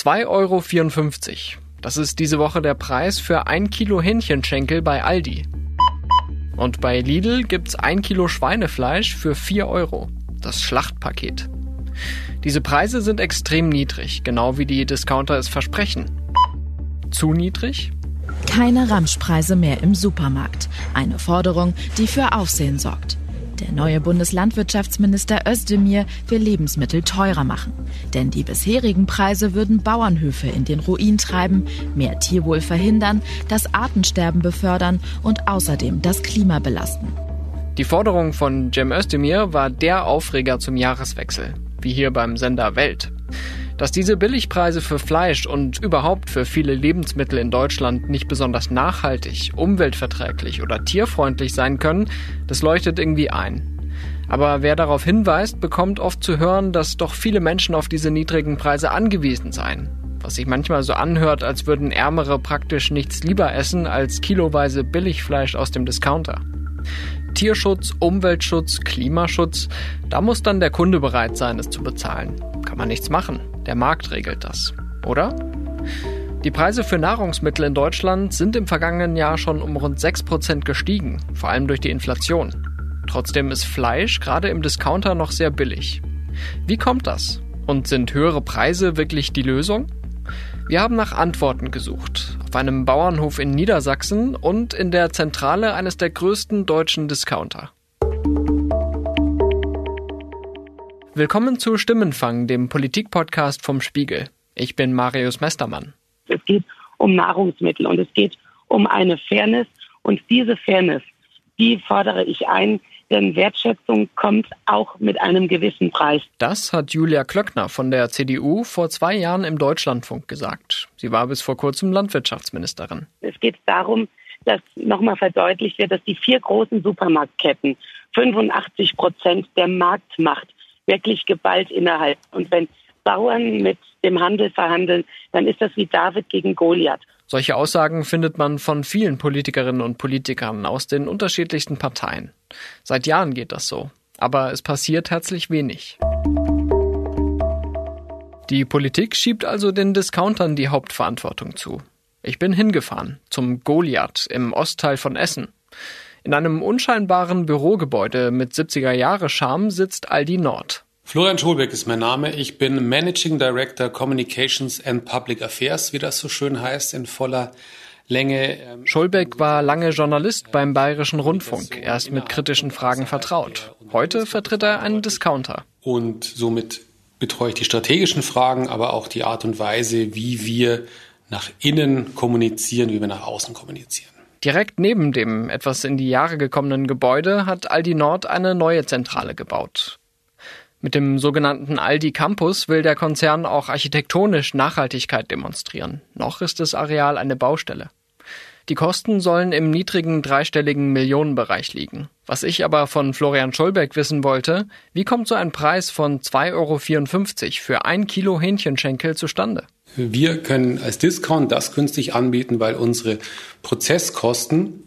2,54 Euro. Das ist diese Woche der Preis für ein Kilo Hähnchenschenkel bei Aldi. Und bei Lidl gibt's ein Kilo Schweinefleisch für 4 Euro. Das Schlachtpaket. Diese Preise sind extrem niedrig, genau wie die Discounter es versprechen. Zu niedrig? Keine Ramschpreise mehr im Supermarkt. Eine Forderung, die für Aufsehen sorgt. Der neue Bundeslandwirtschaftsminister Özdemir will Lebensmittel teurer machen. Denn die bisherigen Preise würden Bauernhöfe in den Ruin treiben, mehr Tierwohl verhindern, das Artensterben befördern und außerdem das Klima belasten. Die Forderung von Cem Özdemir war der Aufreger zum Jahreswechsel, wie hier beim Sender Welt. Dass diese Billigpreise für Fleisch und überhaupt für viele Lebensmittel in Deutschland nicht besonders nachhaltig, umweltverträglich oder tierfreundlich sein können, das leuchtet irgendwie ein. Aber wer darauf hinweist, bekommt oft zu hören, dass doch viele Menschen auf diese niedrigen Preise angewiesen seien. Was sich manchmal so anhört, als würden Ärmere praktisch nichts lieber essen als kiloweise Billigfleisch aus dem Discounter. Tierschutz, Umweltschutz, Klimaschutz, da muss dann der Kunde bereit sein, es zu bezahlen. Kann man nichts machen. Der Markt regelt das. Oder? Die Preise für Nahrungsmittel in Deutschland sind im vergangenen Jahr schon um rund 6% gestiegen, vor allem durch die Inflation. Trotzdem ist Fleisch gerade im Discounter noch sehr billig. Wie kommt das? Und sind höhere Preise wirklich die Lösung? Wir haben nach Antworten gesucht. Auf einem Bauernhof in Niedersachsen und in der Zentrale eines der größten deutschen Discounter. Willkommen zu Stimmenfang, dem Politikpodcast vom Spiegel. Ich bin Marius Mestermann. Es geht um Nahrungsmittel und es geht um eine Fairness. Und diese Fairness, die fordere ich ein, denn Wertschätzung kommt auch mit einem gewissen Preis. Das hat Julia Klöckner von der CDU vor zwei Jahren im Deutschlandfunk gesagt. Sie war bis vor kurzem Landwirtschaftsministerin. Es geht darum, dass nochmal verdeutlicht wird, dass die vier großen Supermarktketten 85 Prozent der Marktmacht wirklich geballt innerhalb. Und wenn Bauern mit dem Handel verhandeln, dann ist das wie David gegen Goliath. Solche Aussagen findet man von vielen Politikerinnen und Politikern aus den unterschiedlichsten Parteien. Seit Jahren geht das so. Aber es passiert herzlich wenig. Die Politik schiebt also den Discountern die Hauptverantwortung zu. Ich bin hingefahren zum Goliath im Ostteil von Essen. In einem unscheinbaren Bürogebäude mit 70er Jahre Charme sitzt Aldi Nord. Florian Scholbeck ist mein Name. Ich bin Managing Director Communications and Public Affairs, wie das so schön heißt, in voller Länge. Ähm, Scholbeck war lange Journalist beim Bayerischen Rundfunk. Er ist mit kritischen Fragen vertraut. Heute vertritt er einen Discounter. Und somit betreue ich die strategischen Fragen, aber auch die Art und Weise, wie wir nach innen kommunizieren, wie wir nach außen kommunizieren. Direkt neben dem etwas in die Jahre gekommenen Gebäude hat Aldi Nord eine neue Zentrale gebaut. Mit dem sogenannten Aldi Campus will der Konzern auch architektonisch Nachhaltigkeit demonstrieren. Noch ist das Areal eine Baustelle. Die Kosten sollen im niedrigen dreistelligen Millionenbereich liegen. Was ich aber von Florian Scholberg wissen wollte, wie kommt so ein Preis von 2,54 Euro für ein Kilo Hähnchenschenkel zustande? Wir können als Discount das günstig anbieten, weil unsere Prozesskosten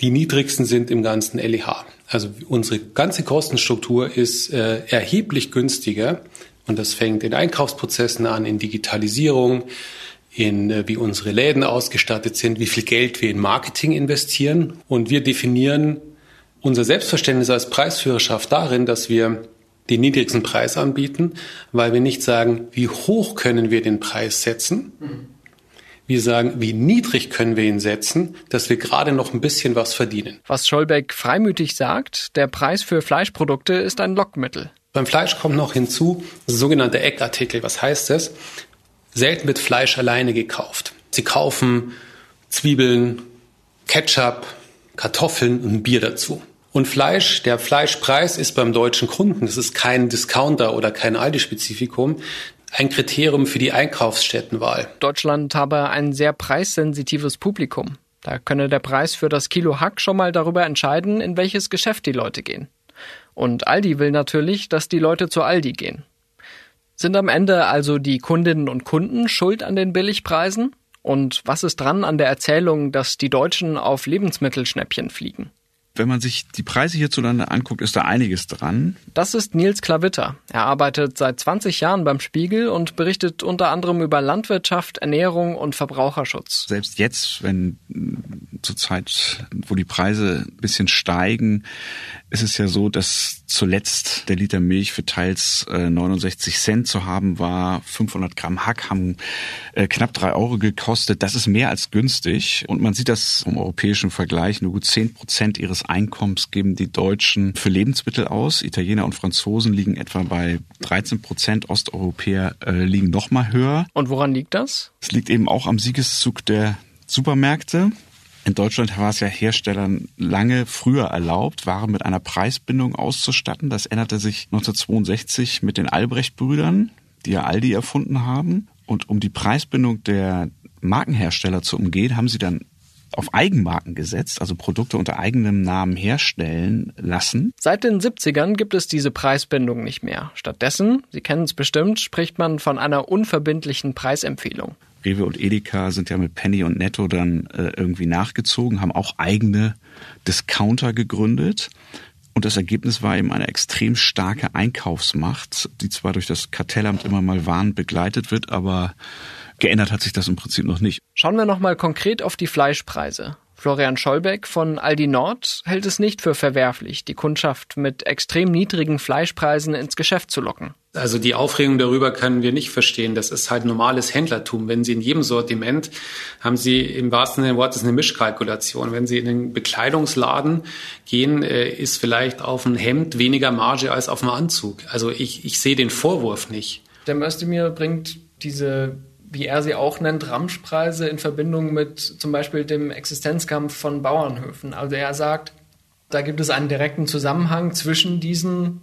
die niedrigsten sind im ganzen LEH. Also unsere ganze Kostenstruktur ist äh, erheblich günstiger und das fängt in Einkaufsprozessen an, in Digitalisierung, in äh, wie unsere Läden ausgestattet sind, wie viel Geld wir in Marketing investieren und wir definieren unser Selbstverständnis als Preisführerschaft darin, dass wir den niedrigsten Preis anbieten, weil wir nicht sagen, wie hoch können wir den Preis setzen. Wir sagen, wie niedrig können wir ihn setzen, dass wir gerade noch ein bisschen was verdienen. Was Scholbeck freimütig sagt, der Preis für Fleischprodukte ist ein Lockmittel. Beim Fleisch kommt noch hinzu sogenannte Eckartikel. Was heißt das? Selten wird Fleisch alleine gekauft. Sie kaufen Zwiebeln, Ketchup, Kartoffeln und Bier dazu. Und Fleisch, der Fleischpreis ist beim deutschen Kunden, das ist kein Discounter oder kein Aldi-Spezifikum, ein Kriterium für die Einkaufsstättenwahl. Deutschland habe ein sehr preissensitives Publikum. Da könne der Preis für das Kilo Hack schon mal darüber entscheiden, in welches Geschäft die Leute gehen. Und Aldi will natürlich, dass die Leute zu Aldi gehen. Sind am Ende also die Kundinnen und Kunden schuld an den Billigpreisen? Und was ist dran an der Erzählung, dass die Deutschen auf Lebensmittelschnäppchen fliegen? Wenn man sich die Preise hierzulande anguckt, ist da einiges dran. Das ist Nils Klavitter. Er arbeitet seit 20 Jahren beim Spiegel und berichtet unter anderem über Landwirtschaft, Ernährung und Verbraucherschutz. Selbst jetzt, wenn zur Zeit, wo die Preise ein bisschen steigen, ist es ja so, dass zuletzt der Liter Milch für teils äh, 69 Cent zu haben war. 500 Gramm Hack haben äh, knapp drei Euro gekostet. Das ist mehr als günstig. Und man sieht das im europäischen Vergleich. Nur gut zehn Prozent ihres Einkommens geben die Deutschen für Lebensmittel aus. Italiener und Franzosen liegen etwa bei 13 Prozent. Osteuropäer äh, liegen noch mal höher. Und woran liegt das? Es liegt eben auch am Siegeszug der Supermärkte. In Deutschland war es ja Herstellern lange früher erlaubt, Waren mit einer Preisbindung auszustatten. Das änderte sich 1962 mit den Albrecht-Brüdern, die ja Aldi erfunden haben. Und um die Preisbindung der Markenhersteller zu umgehen, haben sie dann auf Eigenmarken gesetzt, also Produkte unter eigenem Namen herstellen lassen. Seit den 70ern gibt es diese Preisbindung nicht mehr. Stattdessen, Sie kennen es bestimmt, spricht man von einer unverbindlichen Preisempfehlung. Rewe und Edeka sind ja mit Penny und Netto dann äh, irgendwie nachgezogen, haben auch eigene Discounter gegründet. Und das Ergebnis war eben eine extrem starke Einkaufsmacht, die zwar durch das Kartellamt immer mal warnend begleitet wird, aber geändert hat sich das im Prinzip noch nicht. Schauen wir nochmal konkret auf die Fleischpreise. Florian Schollbeck von Aldi Nord hält es nicht für verwerflich, die Kundschaft mit extrem niedrigen Fleischpreisen ins Geschäft zu locken. Also die Aufregung darüber können wir nicht verstehen. Das ist halt normales Händlertum. Wenn Sie in jedem Sortiment haben Sie im wahrsten Sinne des Wortes eine Mischkalkulation. Wenn Sie in den Bekleidungsladen gehen, äh, ist vielleicht auf ein Hemd weniger Marge als auf einen Anzug. Also ich, ich sehe den Vorwurf nicht. Der Möstemir bringt diese wie er sie auch nennt, Ramschpreise in Verbindung mit zum Beispiel dem Existenzkampf von Bauernhöfen. Also er sagt, da gibt es einen direkten Zusammenhang zwischen diesen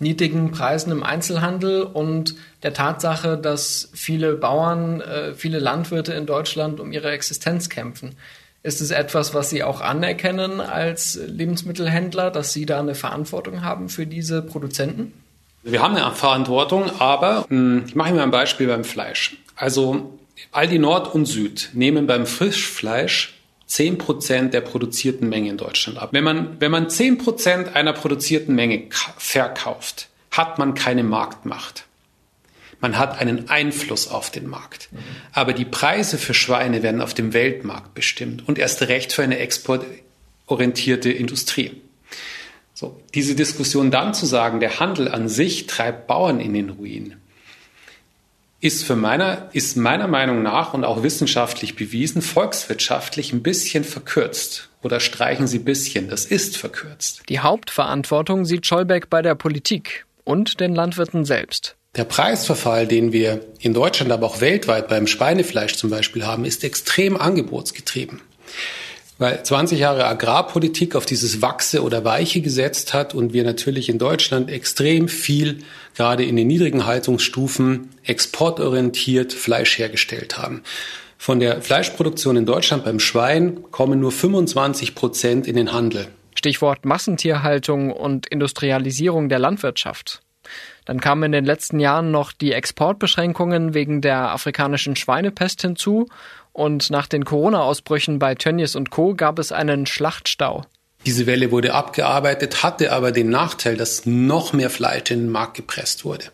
niedrigen Preisen im Einzelhandel und der Tatsache, dass viele Bauern, äh, viele Landwirte in Deutschland um ihre Existenz kämpfen. Ist es etwas, was Sie auch anerkennen als Lebensmittelhändler, dass Sie da eine Verantwortung haben für diese Produzenten? Wir haben eine Verantwortung, aber hm, ich mache Ihnen mal ein Beispiel beim Fleisch. Also Aldi Nord und Süd nehmen beim Frischfleisch 10 Prozent der produzierten Menge in Deutschland ab. Wenn man, wenn man 10 Prozent einer produzierten Menge verkauft, hat man keine Marktmacht. Man hat einen Einfluss auf den Markt. Aber die Preise für Schweine werden auf dem Weltmarkt bestimmt und erst recht für eine exportorientierte Industrie. So, diese Diskussion dann zu sagen, der Handel an sich treibt Bauern in den Ruin, ist für meiner, ist meiner Meinung nach und auch wissenschaftlich bewiesen, volkswirtschaftlich ein bisschen verkürzt. Oder streichen Sie bisschen, das ist verkürzt. Die Hauptverantwortung sieht Scholbeck bei der Politik und den Landwirten selbst. Der Preisverfall, den wir in Deutschland, aber auch weltweit beim Schweinefleisch zum Beispiel haben, ist extrem angebotsgetrieben weil 20 Jahre Agrarpolitik auf dieses Wachse oder Weiche gesetzt hat und wir natürlich in Deutschland extrem viel, gerade in den niedrigen Haltungsstufen, exportorientiert Fleisch hergestellt haben. Von der Fleischproduktion in Deutschland beim Schwein kommen nur 25 Prozent in den Handel. Stichwort Massentierhaltung und Industrialisierung der Landwirtschaft. Dann kamen in den letzten Jahren noch die Exportbeschränkungen wegen der afrikanischen Schweinepest hinzu und nach den Corona-Ausbrüchen bei Tönnies und Co. gab es einen Schlachtstau. Diese Welle wurde abgearbeitet, hatte aber den Nachteil, dass noch mehr Fleisch in den Markt gepresst wurde.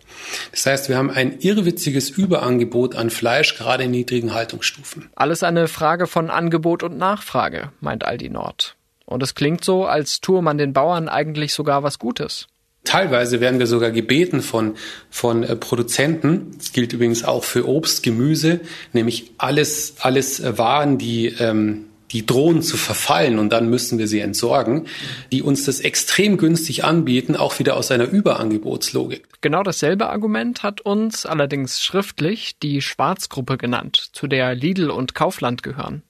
Das heißt, wir haben ein irrwitziges Überangebot an Fleisch, gerade in niedrigen Haltungsstufen. Alles eine Frage von Angebot und Nachfrage, meint Aldi Nord. Und es klingt so, als tue man den Bauern eigentlich sogar was Gutes. Teilweise werden wir sogar gebeten von, von äh, Produzenten, das gilt übrigens auch für Obst, Gemüse, nämlich alles, alles äh, Waren, die, ähm, die drohen zu verfallen und dann müssen wir sie entsorgen, die uns das extrem günstig anbieten, auch wieder aus einer Überangebotslogik. Genau dasselbe Argument hat uns allerdings schriftlich die Schwarzgruppe genannt, zu der Lidl und Kaufland gehören.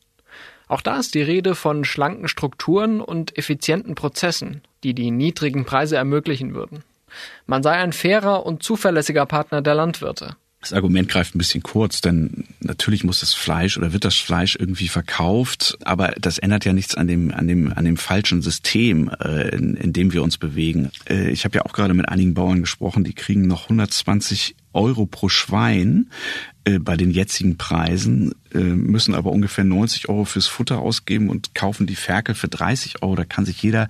Auch da ist die Rede von schlanken Strukturen und effizienten Prozessen, die die niedrigen Preise ermöglichen würden. Man sei ein fairer und zuverlässiger Partner der Landwirte. Das Argument greift ein bisschen kurz, denn natürlich muss das Fleisch oder wird das Fleisch irgendwie verkauft, aber das ändert ja nichts an dem an dem an dem falschen System, äh, in, in dem wir uns bewegen. Äh, ich habe ja auch gerade mit einigen Bauern gesprochen, die kriegen noch 120 Euro pro Schwein äh, bei den jetzigen Preisen, müssen aber ungefähr 90 Euro fürs Futter ausgeben und kaufen die Ferkel für 30 Euro. Da kann sich jeder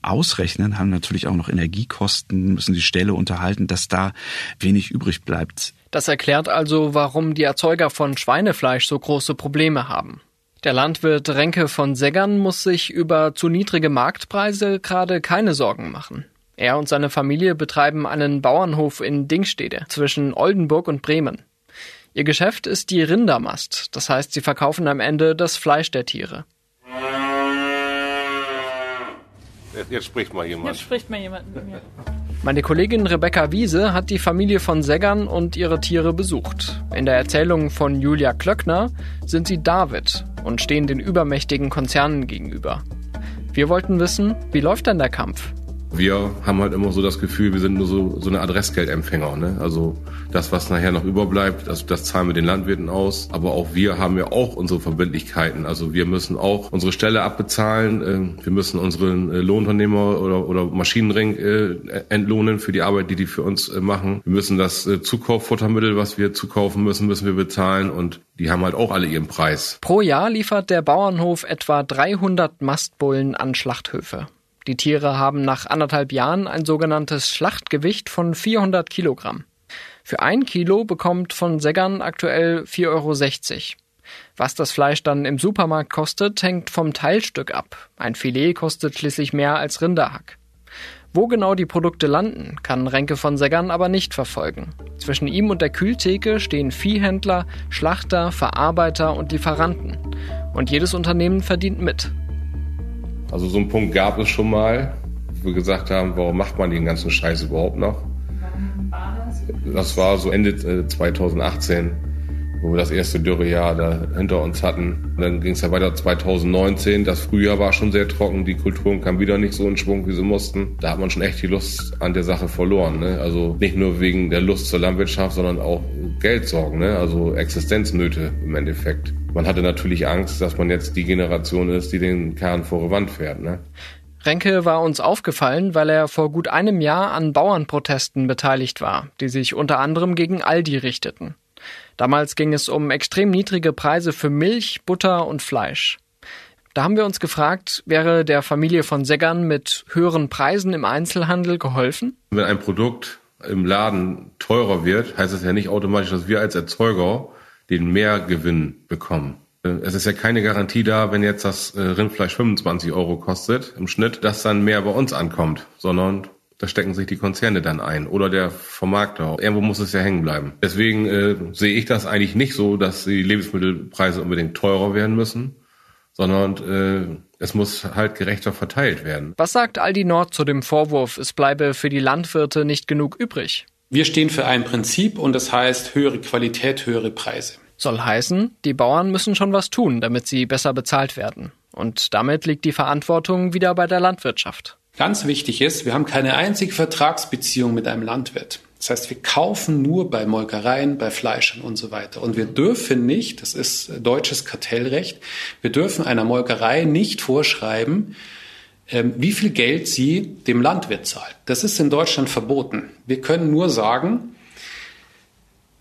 ausrechnen, haben natürlich auch noch Energiekosten, müssen die Ställe unterhalten, dass da wenig übrig bleibt. Das erklärt also, warum die Erzeuger von Schweinefleisch so große Probleme haben. Der Landwirt Renke von Seggern muss sich über zu niedrige Marktpreise gerade keine Sorgen machen. Er und seine Familie betreiben einen Bauernhof in Dingstede zwischen Oldenburg und Bremen. Ihr Geschäft ist die Rindermast, das heißt, sie verkaufen am Ende das Fleisch der Tiere. Jetzt spricht mal jemand. Jetzt spricht mal jemand mit mir. Meine Kollegin Rebecca Wiese hat die Familie von Seggern und ihre Tiere besucht. In der Erzählung von Julia Klöckner sind sie David und stehen den übermächtigen Konzernen gegenüber. Wir wollten wissen, wie läuft denn der Kampf? Wir haben halt immer so das Gefühl, wir sind nur so, so eine Adressgeldempfänger. Ne? Also das, was nachher noch überbleibt, das, das zahlen wir den Landwirten aus. Aber auch wir haben ja auch unsere Verbindlichkeiten. Also wir müssen auch unsere Stelle abbezahlen. Ähm, wir müssen unseren äh, Lohnunternehmer oder, oder Maschinenring äh, entlohnen für die Arbeit, die die für uns äh, machen. Wir müssen das Zukauffuttermittel, was wir zukaufen müssen, müssen wir bezahlen. Und die haben halt auch alle ihren Preis. Pro Jahr liefert der Bauernhof etwa 300 Mastbullen an Schlachthöfe. Die Tiere haben nach anderthalb Jahren ein sogenanntes Schlachtgewicht von 400 Kilogramm. Für ein Kilo bekommt von Seggern aktuell 4,60 Euro. Was das Fleisch dann im Supermarkt kostet, hängt vom Teilstück ab. Ein Filet kostet schließlich mehr als Rinderhack. Wo genau die Produkte landen, kann Renke von Seggern aber nicht verfolgen. Zwischen ihm und der Kühltheke stehen Viehhändler, Schlachter, Verarbeiter und Lieferanten. Und jedes Unternehmen verdient mit. Also so einen Punkt gab es schon mal, wo wir gesagt haben, warum macht man den ganzen Scheiß überhaupt noch? Das war so Ende 2018, äh, wo wir das erste Dürrejahr da hinter uns hatten. Und dann ging es ja weiter 2019. Das Frühjahr war schon sehr trocken, die Kulturen kamen wieder nicht so in Schwung, wie sie mussten. Da hat man schon echt die Lust an der Sache verloren. Ne? Also nicht nur wegen der Lust zur Landwirtschaft, sondern auch Geldsorgen, ne? also Existenznöte im Endeffekt man hatte natürlich Angst, dass man jetzt die Generation ist, die den Kern vor die Wand fährt. Ne? Renke war uns aufgefallen, weil er vor gut einem Jahr an Bauernprotesten beteiligt war, die sich unter anderem gegen Aldi richteten. Damals ging es um extrem niedrige Preise für Milch, Butter und Fleisch. Da haben wir uns gefragt, wäre der Familie von Seggern mit höheren Preisen im Einzelhandel geholfen? Wenn ein Produkt im Laden teurer wird, heißt es ja nicht automatisch, dass wir als Erzeuger den Mehrgewinn bekommen. Es ist ja keine Garantie da, wenn jetzt das äh, Rindfleisch 25 Euro kostet im Schnitt, dass dann mehr bei uns ankommt, sondern da stecken sich die Konzerne dann ein oder der Vermarkter. Irgendwo muss es ja hängen bleiben. Deswegen äh, sehe ich das eigentlich nicht so, dass die Lebensmittelpreise unbedingt teurer werden müssen, sondern äh, es muss halt gerechter verteilt werden. Was sagt Aldi Nord zu dem Vorwurf, es bleibe für die Landwirte nicht genug übrig? Wir stehen für ein Prinzip und das heißt höhere Qualität, höhere Preise. Soll heißen, die Bauern müssen schon was tun, damit sie besser bezahlt werden. Und damit liegt die Verantwortung wieder bei der Landwirtschaft. Ganz wichtig ist, wir haben keine einzige Vertragsbeziehung mit einem Landwirt. Das heißt, wir kaufen nur bei Molkereien, bei Fleischern und so weiter. Und wir dürfen nicht, das ist deutsches Kartellrecht, wir dürfen einer Molkerei nicht vorschreiben, ähm, wie viel Geld sie dem Landwirt zahlt. Das ist in Deutschland verboten. Wir können nur sagen,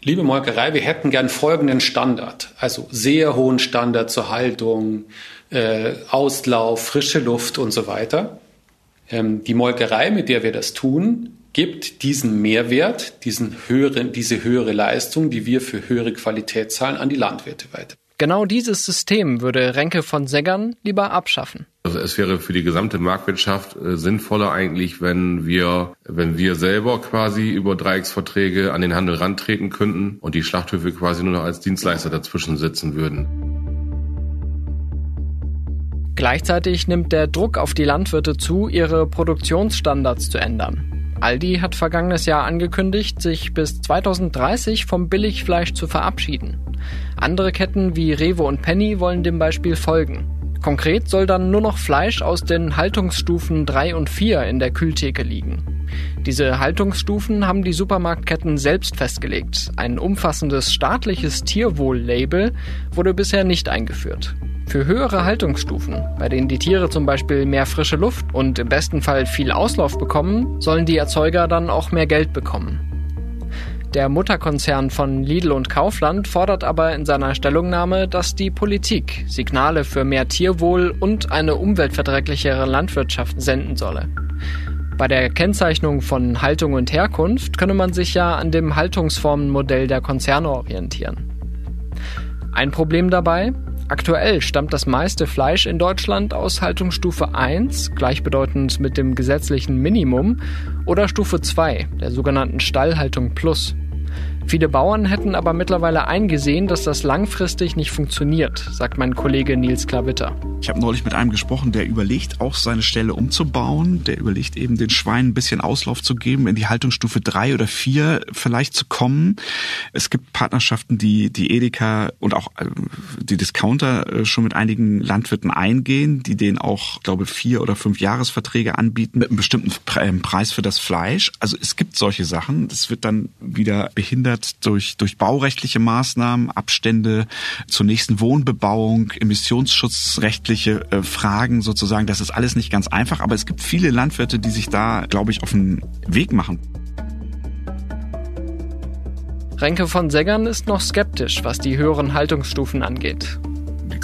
liebe Molkerei, wir hätten gern folgenden Standard, also sehr hohen Standard zur Haltung, äh, Auslauf, frische Luft und so weiter. Ähm, die Molkerei, mit der wir das tun, gibt diesen Mehrwert, diesen höheren, diese höhere Leistung, die wir für höhere Qualität zahlen, an die Landwirte weiter. Genau dieses System würde Renke von Seggern lieber abschaffen. Also es wäre für die gesamte Marktwirtschaft äh, sinnvoller eigentlich, wenn wir, wenn wir selber quasi über Dreiecksverträge an den Handel rantreten könnten und die Schlachthöfe quasi nur noch als Dienstleister dazwischen sitzen würden. Gleichzeitig nimmt der Druck auf die Landwirte zu, ihre Produktionsstandards zu ändern. Aldi hat vergangenes Jahr angekündigt, sich bis 2030 vom Billigfleisch zu verabschieden. Andere Ketten wie Rewe und Penny wollen dem Beispiel folgen. Konkret soll dann nur noch Fleisch aus den Haltungsstufen 3 und 4 in der Kühltheke liegen. Diese Haltungsstufen haben die Supermarktketten selbst festgelegt. Ein umfassendes staatliches Tierwohl-Label wurde bisher nicht eingeführt. Für höhere Haltungsstufen, bei denen die Tiere zum Beispiel mehr frische Luft und im besten Fall viel Auslauf bekommen, sollen die Erzeuger dann auch mehr Geld bekommen. Der Mutterkonzern von Lidl und Kaufland fordert aber in seiner Stellungnahme, dass die Politik Signale für mehr Tierwohl und eine umweltverträglichere Landwirtschaft senden solle. Bei der Kennzeichnung von Haltung und Herkunft könne man sich ja an dem Haltungsformenmodell der Konzerne orientieren. Ein Problem dabei? Aktuell stammt das meiste Fleisch in Deutschland aus Haltungsstufe 1, gleichbedeutend mit dem gesetzlichen Minimum, oder Stufe 2, der sogenannten Stallhaltung Plus. Viele Bauern hätten aber mittlerweile eingesehen, dass das langfristig nicht funktioniert, sagt mein Kollege Nils Klavitter. Ich habe neulich mit einem gesprochen, der überlegt, auch seine Stelle umzubauen. Der überlegt eben, den Schweinen ein bisschen Auslauf zu geben, in die Haltungsstufe drei oder vier vielleicht zu kommen. Es gibt Partnerschaften, die die Edeka und auch äh, die Discounter äh, schon mit einigen Landwirten eingehen, die denen auch, glaube vier oder fünf Jahresverträge anbieten mit einem bestimmten ähm, Preis für das Fleisch. Also es gibt solche Sachen. Das wird dann wieder behindert verändert durch, durch baurechtliche Maßnahmen, Abstände zur nächsten Wohnbebauung, emissionsschutzrechtliche äh, Fragen sozusagen. Das ist alles nicht ganz einfach, aber es gibt viele Landwirte, die sich da, glaube ich, auf den Weg machen. Renke von Seggern ist noch skeptisch, was die höheren Haltungsstufen angeht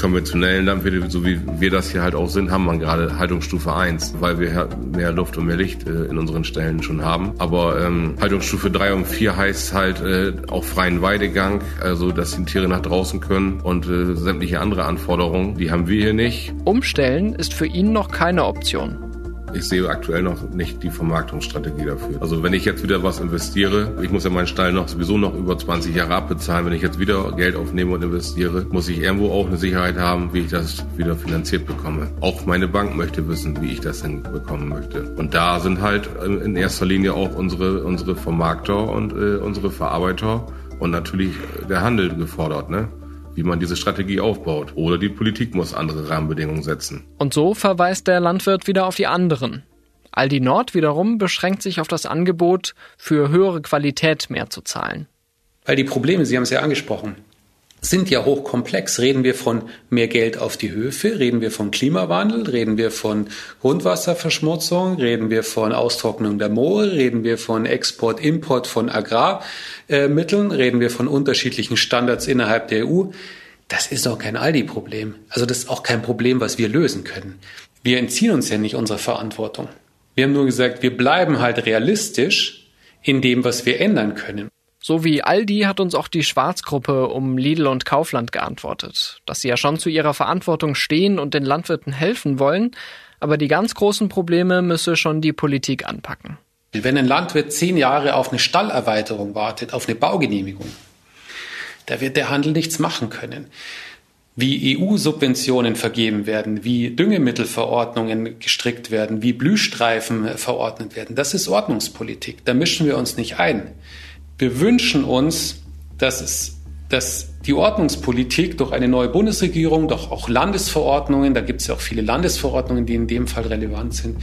konventionellen Landwirte, so wie wir das hier halt auch sind, haben wir gerade Haltungsstufe 1, weil wir mehr Luft und mehr Licht äh, in unseren Stellen schon haben. Aber ähm, Haltungsstufe 3 und 4 heißt halt äh, auch freien Weidegang, also dass die Tiere nach draußen können und äh, sämtliche andere Anforderungen, die haben wir hier nicht. Umstellen ist für ihn noch keine Option. Ich sehe aktuell noch nicht die Vermarktungsstrategie dafür. Also wenn ich jetzt wieder was investiere, ich muss ja meinen Stall noch sowieso noch über 20 Jahre abbezahlen. Wenn ich jetzt wieder Geld aufnehme und investiere, muss ich irgendwo auch eine Sicherheit haben, wie ich das wieder finanziert bekomme. Auch meine Bank möchte wissen, wie ich das denn bekommen möchte. Und da sind halt in erster Linie auch unsere, unsere Vermarkter und äh, unsere Verarbeiter und natürlich der Handel gefordert, ne? Wie man diese Strategie aufbaut. Oder die Politik muss andere Rahmenbedingungen setzen. Und so verweist der Landwirt wieder auf die anderen. Aldi Nord wiederum beschränkt sich auf das Angebot, für höhere Qualität mehr zu zahlen. Weil die Probleme, Sie haben es ja angesprochen, sind ja hochkomplex. Reden wir von mehr Geld auf die Höfe, reden wir von Klimawandel, reden wir von Grundwasserverschmutzung, reden wir von Austrocknung der Moore, reden wir von Export, Import von Agrarmitteln, reden wir von unterschiedlichen Standards innerhalb der EU. Das ist doch kein Aldi-Problem. Also das ist auch kein Problem, was wir lösen können. Wir entziehen uns ja nicht unserer Verantwortung. Wir haben nur gesagt, wir bleiben halt realistisch in dem, was wir ändern können. So wie Aldi hat uns auch die Schwarzgruppe um Lidl und Kaufland geantwortet, dass sie ja schon zu ihrer Verantwortung stehen und den Landwirten helfen wollen, aber die ganz großen Probleme müsse schon die Politik anpacken. Wenn ein Landwirt zehn Jahre auf eine Stallerweiterung wartet, auf eine Baugenehmigung, da wird der Handel nichts machen können. Wie EU-Subventionen vergeben werden, wie Düngemittelverordnungen gestrickt werden, wie Blühstreifen verordnet werden, das ist Ordnungspolitik. Da mischen wir uns nicht ein. Wir wünschen uns, dass es dass die Ordnungspolitik durch eine neue Bundesregierung, durch auch Landesverordnungen, da gibt es ja auch viele Landesverordnungen, die in dem Fall relevant sind,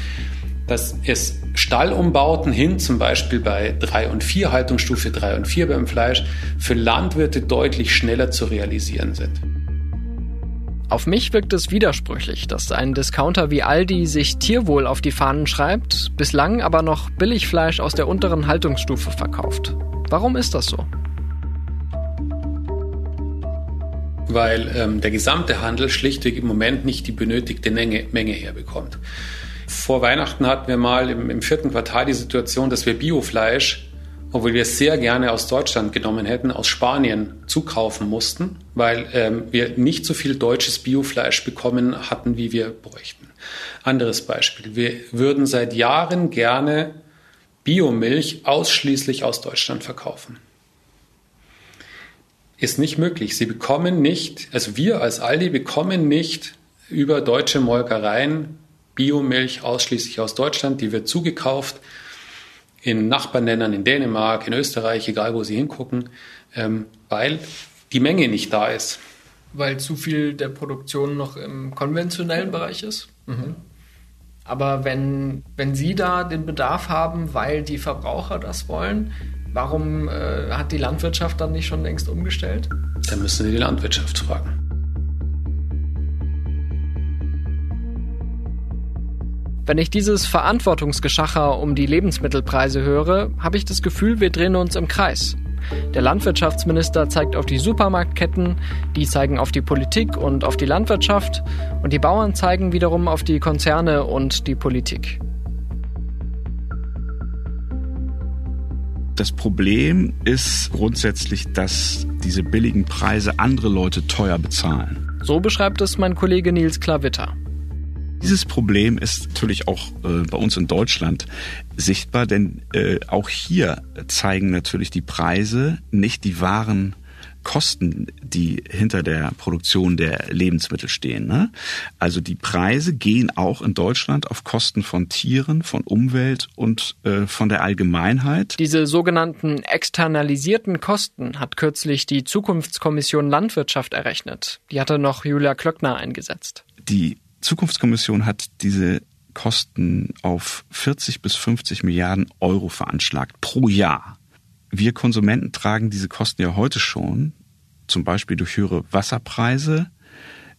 dass es Stallumbauten hin, zum Beispiel bei 3 und 4, Haltungsstufe 3 und 4 beim Fleisch, für Landwirte deutlich schneller zu realisieren sind. Auf mich wirkt es widersprüchlich, dass ein Discounter wie Aldi sich Tierwohl auf die Fahnen schreibt, bislang aber noch Billigfleisch aus der unteren Haltungsstufe verkauft. Warum ist das so? Weil ähm, der gesamte Handel schlichtweg im Moment nicht die benötigte Menge, Menge herbekommt. Vor Weihnachten hatten wir mal im, im vierten Quartal die Situation, dass wir Biofleisch obwohl wir es sehr gerne aus Deutschland genommen hätten, aus Spanien zukaufen mussten, weil ähm, wir nicht so viel deutsches Biofleisch bekommen hatten, wie wir bräuchten. Anderes Beispiel. Wir würden seit Jahren gerne Biomilch ausschließlich aus Deutschland verkaufen. Ist nicht möglich. Sie bekommen nicht, also wir als Aldi bekommen nicht über deutsche Molkereien Biomilch ausschließlich aus Deutschland, die wird zugekauft in Nachbarländern, in Dänemark, in Österreich, egal wo Sie hingucken, ähm, weil die Menge nicht da ist. Weil zu viel der Produktion noch im konventionellen Bereich ist? Mhm. Aber wenn, wenn Sie da den Bedarf haben, weil die Verbraucher das wollen, warum äh, hat die Landwirtschaft dann nicht schon längst umgestellt? Dann müssen Sie die Landwirtschaft fragen. Wenn ich dieses Verantwortungsgeschacher um die Lebensmittelpreise höre, habe ich das Gefühl, wir drehen uns im Kreis. Der Landwirtschaftsminister zeigt auf die Supermarktketten, die zeigen auf die Politik und auf die Landwirtschaft und die Bauern zeigen wiederum auf die Konzerne und die Politik. Das Problem ist grundsätzlich, dass diese billigen Preise andere Leute teuer bezahlen. So beschreibt es mein Kollege Nils Klavitter. Dieses Problem ist natürlich auch äh, bei uns in Deutschland sichtbar, denn äh, auch hier zeigen natürlich die Preise nicht die wahren Kosten, die hinter der Produktion der Lebensmittel stehen. Ne? Also die Preise gehen auch in Deutschland auf Kosten von Tieren, von Umwelt und äh, von der Allgemeinheit. Diese sogenannten externalisierten Kosten hat kürzlich die Zukunftskommission Landwirtschaft errechnet. Die hatte noch Julia Klöckner eingesetzt. Die Zukunftskommission hat diese Kosten auf 40 bis 50 Milliarden Euro veranschlagt pro Jahr. Wir Konsumenten tragen diese Kosten ja heute schon zum Beispiel durch höhere Wasserpreise.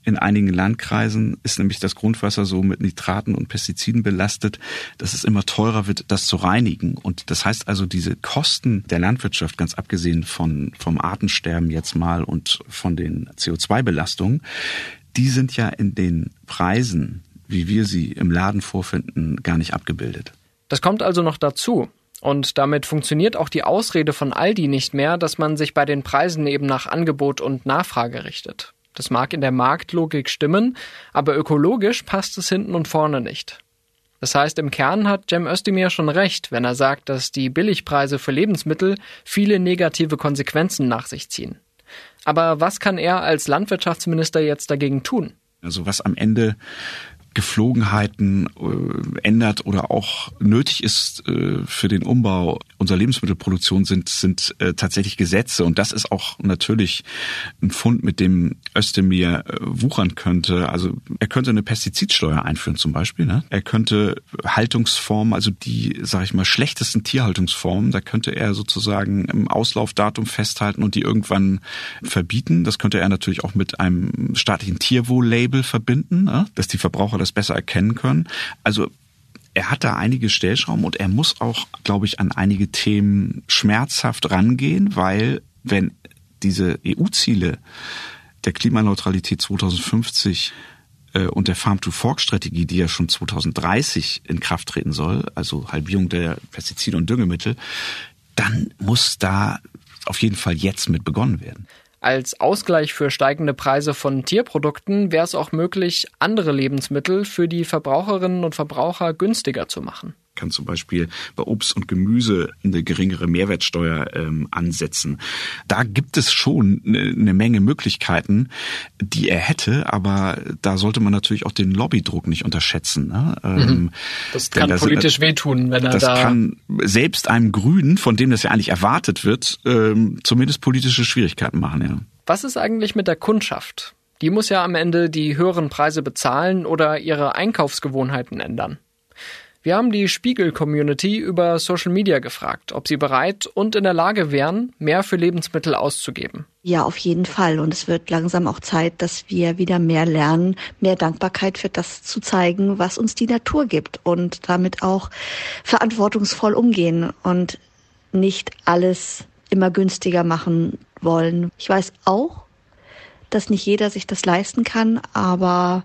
In einigen Landkreisen ist nämlich das Grundwasser so mit Nitraten und Pestiziden belastet, dass es immer teurer wird, das zu reinigen. Und das heißt also, diese Kosten der Landwirtschaft, ganz abgesehen von, vom Artensterben jetzt mal und von den CO2-Belastungen, die sind ja in den Preisen, wie wir sie im Laden vorfinden, gar nicht abgebildet. Das kommt also noch dazu. Und damit funktioniert auch die Ausrede von Aldi nicht mehr, dass man sich bei den Preisen eben nach Angebot und Nachfrage richtet. Das mag in der Marktlogik stimmen, aber ökologisch passt es hinten und vorne nicht. Das heißt, im Kern hat Cem Özdemir schon recht, wenn er sagt, dass die Billigpreise für Lebensmittel viele negative Konsequenzen nach sich ziehen. Aber was kann er als Landwirtschaftsminister jetzt dagegen tun? Also was am Ende Geflogenheiten äh, ändert oder auch nötig ist äh, für den Umbau unserer Lebensmittelproduktion sind, sind äh, tatsächlich Gesetze. Und das ist auch natürlich ein Fund, mit dem Özdemir äh, wuchern könnte. Also er könnte eine Pestizidsteuer einführen zum Beispiel. Ne? Er könnte Haltungsformen, also die, sage ich mal, schlechtesten Tierhaltungsformen, da könnte er sozusagen im Auslaufdatum festhalten und die irgendwann verbieten. Das könnte er natürlich auch mit einem staatlichen Tierwohl-Label verbinden, ne? dass die Verbraucher das besser erkennen können. Also er hat da einige Stellschrauben und er muss auch, glaube ich, an einige Themen schmerzhaft rangehen, weil wenn diese EU-Ziele der Klimaneutralität 2050 äh, und der Farm-to-Fork-Strategie, die ja schon 2030 in Kraft treten soll, also Halbierung der Pestizide und Düngemittel, dann muss da auf jeden Fall jetzt mit begonnen werden. Als Ausgleich für steigende Preise von Tierprodukten wäre es auch möglich, andere Lebensmittel für die Verbraucherinnen und Verbraucher günstiger zu machen kann zum Beispiel bei Obst und Gemüse eine geringere Mehrwertsteuer ähm, ansetzen. Da gibt es schon eine, eine Menge Möglichkeiten, die er hätte, aber da sollte man natürlich auch den Lobbydruck nicht unterschätzen. Ne? Ähm, mhm. Das kann politisch sind, wehtun, wenn er das da. Das kann selbst einem Grünen, von dem das ja eigentlich erwartet wird, ähm, zumindest politische Schwierigkeiten machen. Ja. Was ist eigentlich mit der Kundschaft? Die muss ja am Ende die höheren Preise bezahlen oder ihre Einkaufsgewohnheiten ändern. Wir haben die Spiegel-Community über Social Media gefragt, ob sie bereit und in der Lage wären, mehr für Lebensmittel auszugeben. Ja, auf jeden Fall. Und es wird langsam auch Zeit, dass wir wieder mehr lernen, mehr Dankbarkeit für das zu zeigen, was uns die Natur gibt und damit auch verantwortungsvoll umgehen und nicht alles immer günstiger machen wollen. Ich weiß auch, dass nicht jeder sich das leisten kann, aber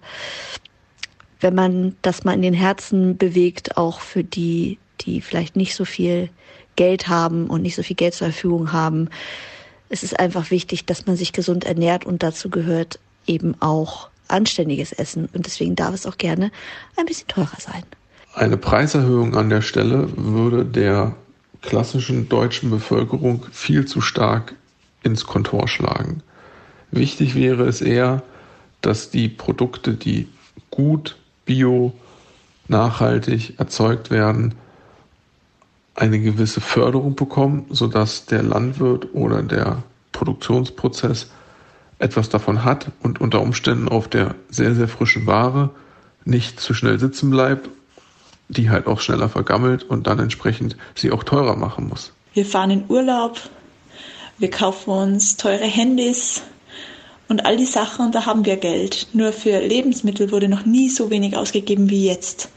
wenn man das mal in den Herzen bewegt, auch für die, die vielleicht nicht so viel Geld haben und nicht so viel Geld zur Verfügung haben. Es ist einfach wichtig, dass man sich gesund ernährt und dazu gehört eben auch anständiges Essen. Und deswegen darf es auch gerne ein bisschen teurer sein. Eine Preiserhöhung an der Stelle würde der klassischen deutschen Bevölkerung viel zu stark ins Kontor schlagen. Wichtig wäre es eher, dass die Produkte, die gut bio, nachhaltig erzeugt werden, eine gewisse Förderung bekommen, sodass der Landwirt oder der Produktionsprozess etwas davon hat und unter Umständen auf der sehr, sehr frischen Ware nicht zu schnell sitzen bleibt, die halt auch schneller vergammelt und dann entsprechend sie auch teurer machen muss. Wir fahren in Urlaub, wir kaufen uns teure Handys, und all die Sachen, da haben wir Geld. Nur für Lebensmittel wurde noch nie so wenig ausgegeben wie jetzt.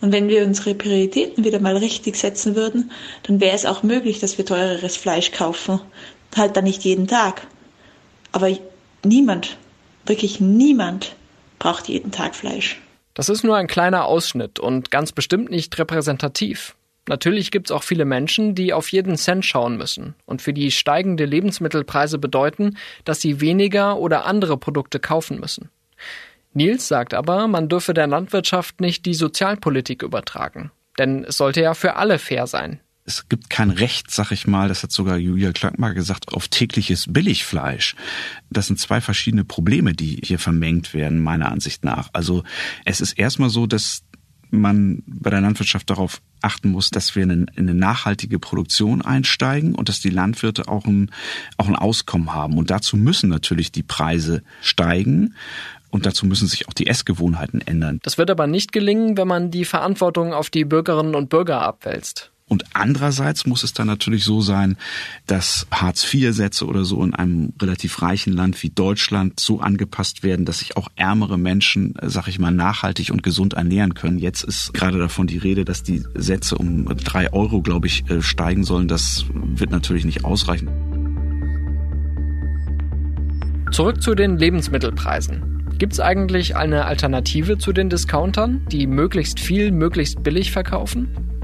Und wenn wir unsere Prioritäten wieder mal richtig setzen würden, dann wäre es auch möglich, dass wir teureres Fleisch kaufen. Halt dann nicht jeden Tag. Aber niemand, wirklich niemand braucht jeden Tag Fleisch. Das ist nur ein kleiner Ausschnitt und ganz bestimmt nicht repräsentativ. Natürlich gibt es auch viele Menschen, die auf jeden Cent schauen müssen und für die steigende Lebensmittelpreise bedeuten, dass sie weniger oder andere Produkte kaufen müssen. Nils sagt aber, man dürfe der Landwirtschaft nicht die Sozialpolitik übertragen. Denn es sollte ja für alle fair sein. Es gibt kein Recht, sag ich mal, das hat sogar Julia Klankmar gesagt, auf tägliches Billigfleisch. Das sind zwei verschiedene Probleme, die hier vermengt werden, meiner Ansicht nach. Also es ist erstmal so, dass man bei der Landwirtschaft darauf achten muss, dass wir in eine nachhaltige Produktion einsteigen und dass die Landwirte auch ein, auch ein Auskommen haben. Und dazu müssen natürlich die Preise steigen. Und dazu müssen sich auch die Essgewohnheiten ändern. Das wird aber nicht gelingen, wenn man die Verantwortung auf die Bürgerinnen und Bürger abwälzt. Und andererseits muss es dann natürlich so sein, dass Hartz-IV-Sätze oder so in einem relativ reichen Land wie Deutschland so angepasst werden, dass sich auch ärmere Menschen, sag ich mal, nachhaltig und gesund ernähren können. Jetzt ist gerade davon die Rede, dass die Sätze um drei Euro, glaube ich, äh, steigen sollen. Das wird natürlich nicht ausreichen. Zurück zu den Lebensmittelpreisen. Gibt es eigentlich eine Alternative zu den Discountern, die möglichst viel, möglichst billig verkaufen?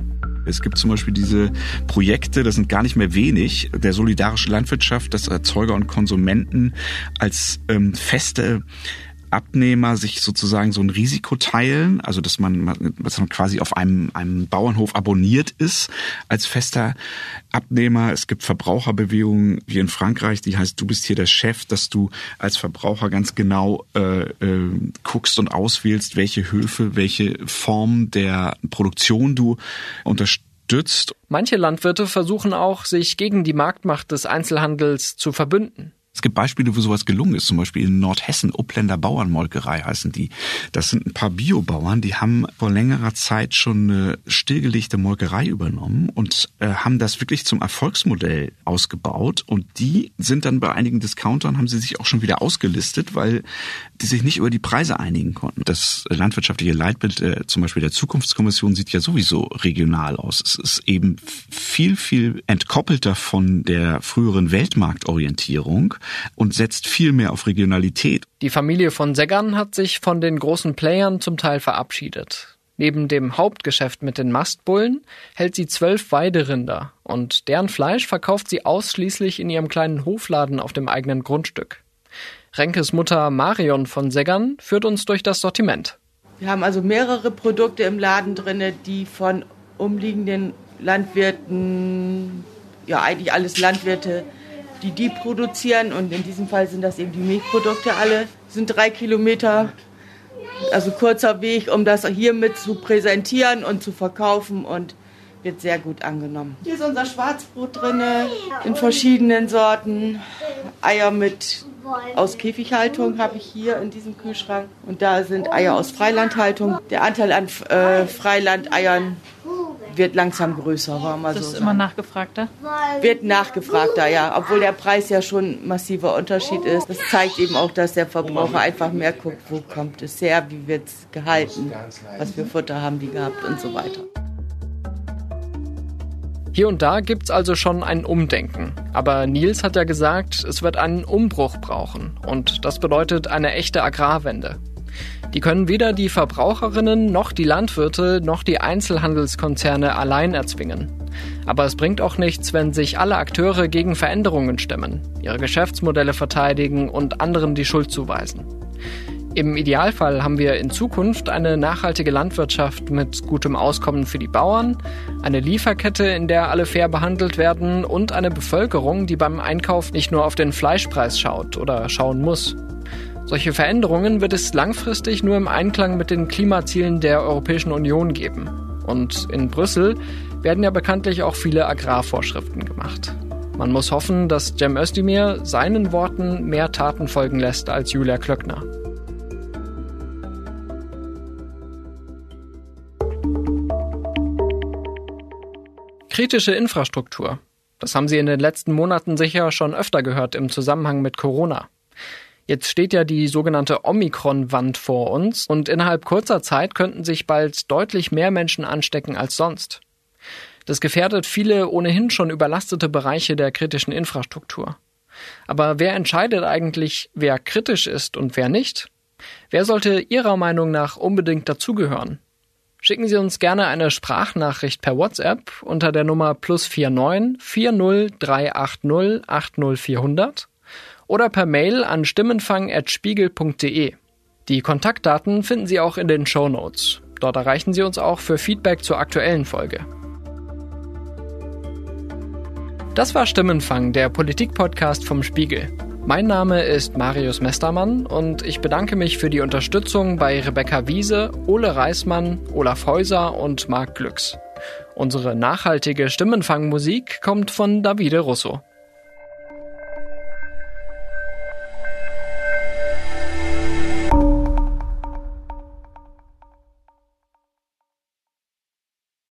Es gibt zum Beispiel diese Projekte, das sind gar nicht mehr wenig, der solidarische Landwirtschaft, dass Erzeuger und Konsumenten als ähm, feste Abnehmer sich sozusagen so ein Risiko teilen, also dass man, dass man quasi auf einem, einem Bauernhof abonniert ist als fester Abnehmer. Es gibt Verbraucherbewegungen wie in Frankreich, die heißt, du bist hier der Chef, dass du als Verbraucher ganz genau äh, äh, guckst und auswählst, welche Höfe, welche Form der Produktion du unterstützt. Manche Landwirte versuchen auch, sich gegen die Marktmacht des Einzelhandels zu verbünden. Es gibt Beispiele, wo sowas gelungen ist. Zum Beispiel in Nordhessen, Uppländer Bauernmolkerei heißen die. Das sind ein paar Biobauern, die haben vor längerer Zeit schon eine stillgelegte Molkerei übernommen und äh, haben das wirklich zum Erfolgsmodell ausgebaut. Und die sind dann bei einigen Discountern, haben sie sich auch schon wieder ausgelistet, weil die sich nicht über die Preise einigen konnten. Das landwirtschaftliche Leitbild äh, zum Beispiel der Zukunftskommission sieht ja sowieso regional aus. Es ist eben viel, viel entkoppelter von der früheren Weltmarktorientierung und setzt viel mehr auf Regionalität. Die Familie von Seggern hat sich von den großen Playern zum Teil verabschiedet. Neben dem Hauptgeschäft mit den Mastbullen hält sie zwölf Weiderinder und deren Fleisch verkauft sie ausschließlich in ihrem kleinen Hofladen auf dem eigenen Grundstück. Renkes Mutter Marion von Seggern führt uns durch das Sortiment. Wir haben also mehrere Produkte im Laden drin, die von umliegenden Landwirten, ja eigentlich alles Landwirte, die die produzieren. Und in diesem Fall sind das eben die Milchprodukte alle. sind drei Kilometer, also kurzer Weg, um das hier mit zu präsentieren und zu verkaufen und wird sehr gut angenommen. Hier ist unser Schwarzbrot drin, in verschiedenen Sorten. Eier mit aus Käfighaltung habe ich hier in diesem Kühlschrank. Und da sind Eier aus Freilandhaltung. Der Anteil an äh, Freilandeiern wird langsam größer, war mal das so. ist immer nachgefragter? Wird nachgefragter, ja. Obwohl der Preis ja schon ein massiver Unterschied ist. Das zeigt eben auch, dass der Verbraucher einfach mehr guckt, wo kommt es her, wie wird es gehalten, was für Futter haben die gehabt und so weiter. Hier und da gibt's also schon ein Umdenken. Aber Nils hat ja gesagt, es wird einen Umbruch brauchen. Und das bedeutet eine echte Agrarwende. Die können weder die Verbraucherinnen noch die Landwirte noch die Einzelhandelskonzerne allein erzwingen. Aber es bringt auch nichts, wenn sich alle Akteure gegen Veränderungen stemmen, ihre Geschäftsmodelle verteidigen und anderen die Schuld zuweisen. Im Idealfall haben wir in Zukunft eine nachhaltige Landwirtschaft mit gutem Auskommen für die Bauern, eine Lieferkette, in der alle fair behandelt werden und eine Bevölkerung, die beim Einkauf nicht nur auf den Fleischpreis schaut oder schauen muss. Solche Veränderungen wird es langfristig nur im Einklang mit den Klimazielen der Europäischen Union geben. Und in Brüssel werden ja bekanntlich auch viele Agrarvorschriften gemacht. Man muss hoffen, dass Cem Özdemir seinen Worten mehr Taten folgen lässt als Julia Klöckner. Kritische Infrastruktur. Das haben Sie in den letzten Monaten sicher schon öfter gehört im Zusammenhang mit Corona. Jetzt steht ja die sogenannte Omikron-Wand vor uns und innerhalb kurzer Zeit könnten sich bald deutlich mehr Menschen anstecken als sonst. Das gefährdet viele ohnehin schon überlastete Bereiche der kritischen Infrastruktur. Aber wer entscheidet eigentlich, wer kritisch ist und wer nicht? Wer sollte Ihrer Meinung nach unbedingt dazugehören? Schicken Sie uns gerne eine Sprachnachricht per WhatsApp unter der Nummer plus 49 40 380 80400 oder per Mail an stimmenfang.spiegel.de. Die Kontaktdaten finden Sie auch in den Show Notes. Dort erreichen Sie uns auch für Feedback zur aktuellen Folge. Das war Stimmenfang, der Politik-Podcast vom Spiegel. Mein Name ist Marius Mestermann und ich bedanke mich für die Unterstützung bei Rebecca Wiese, Ole Reismann, Olaf Häuser und Marc Glücks. Unsere nachhaltige Stimmenfangmusik kommt von Davide Russo.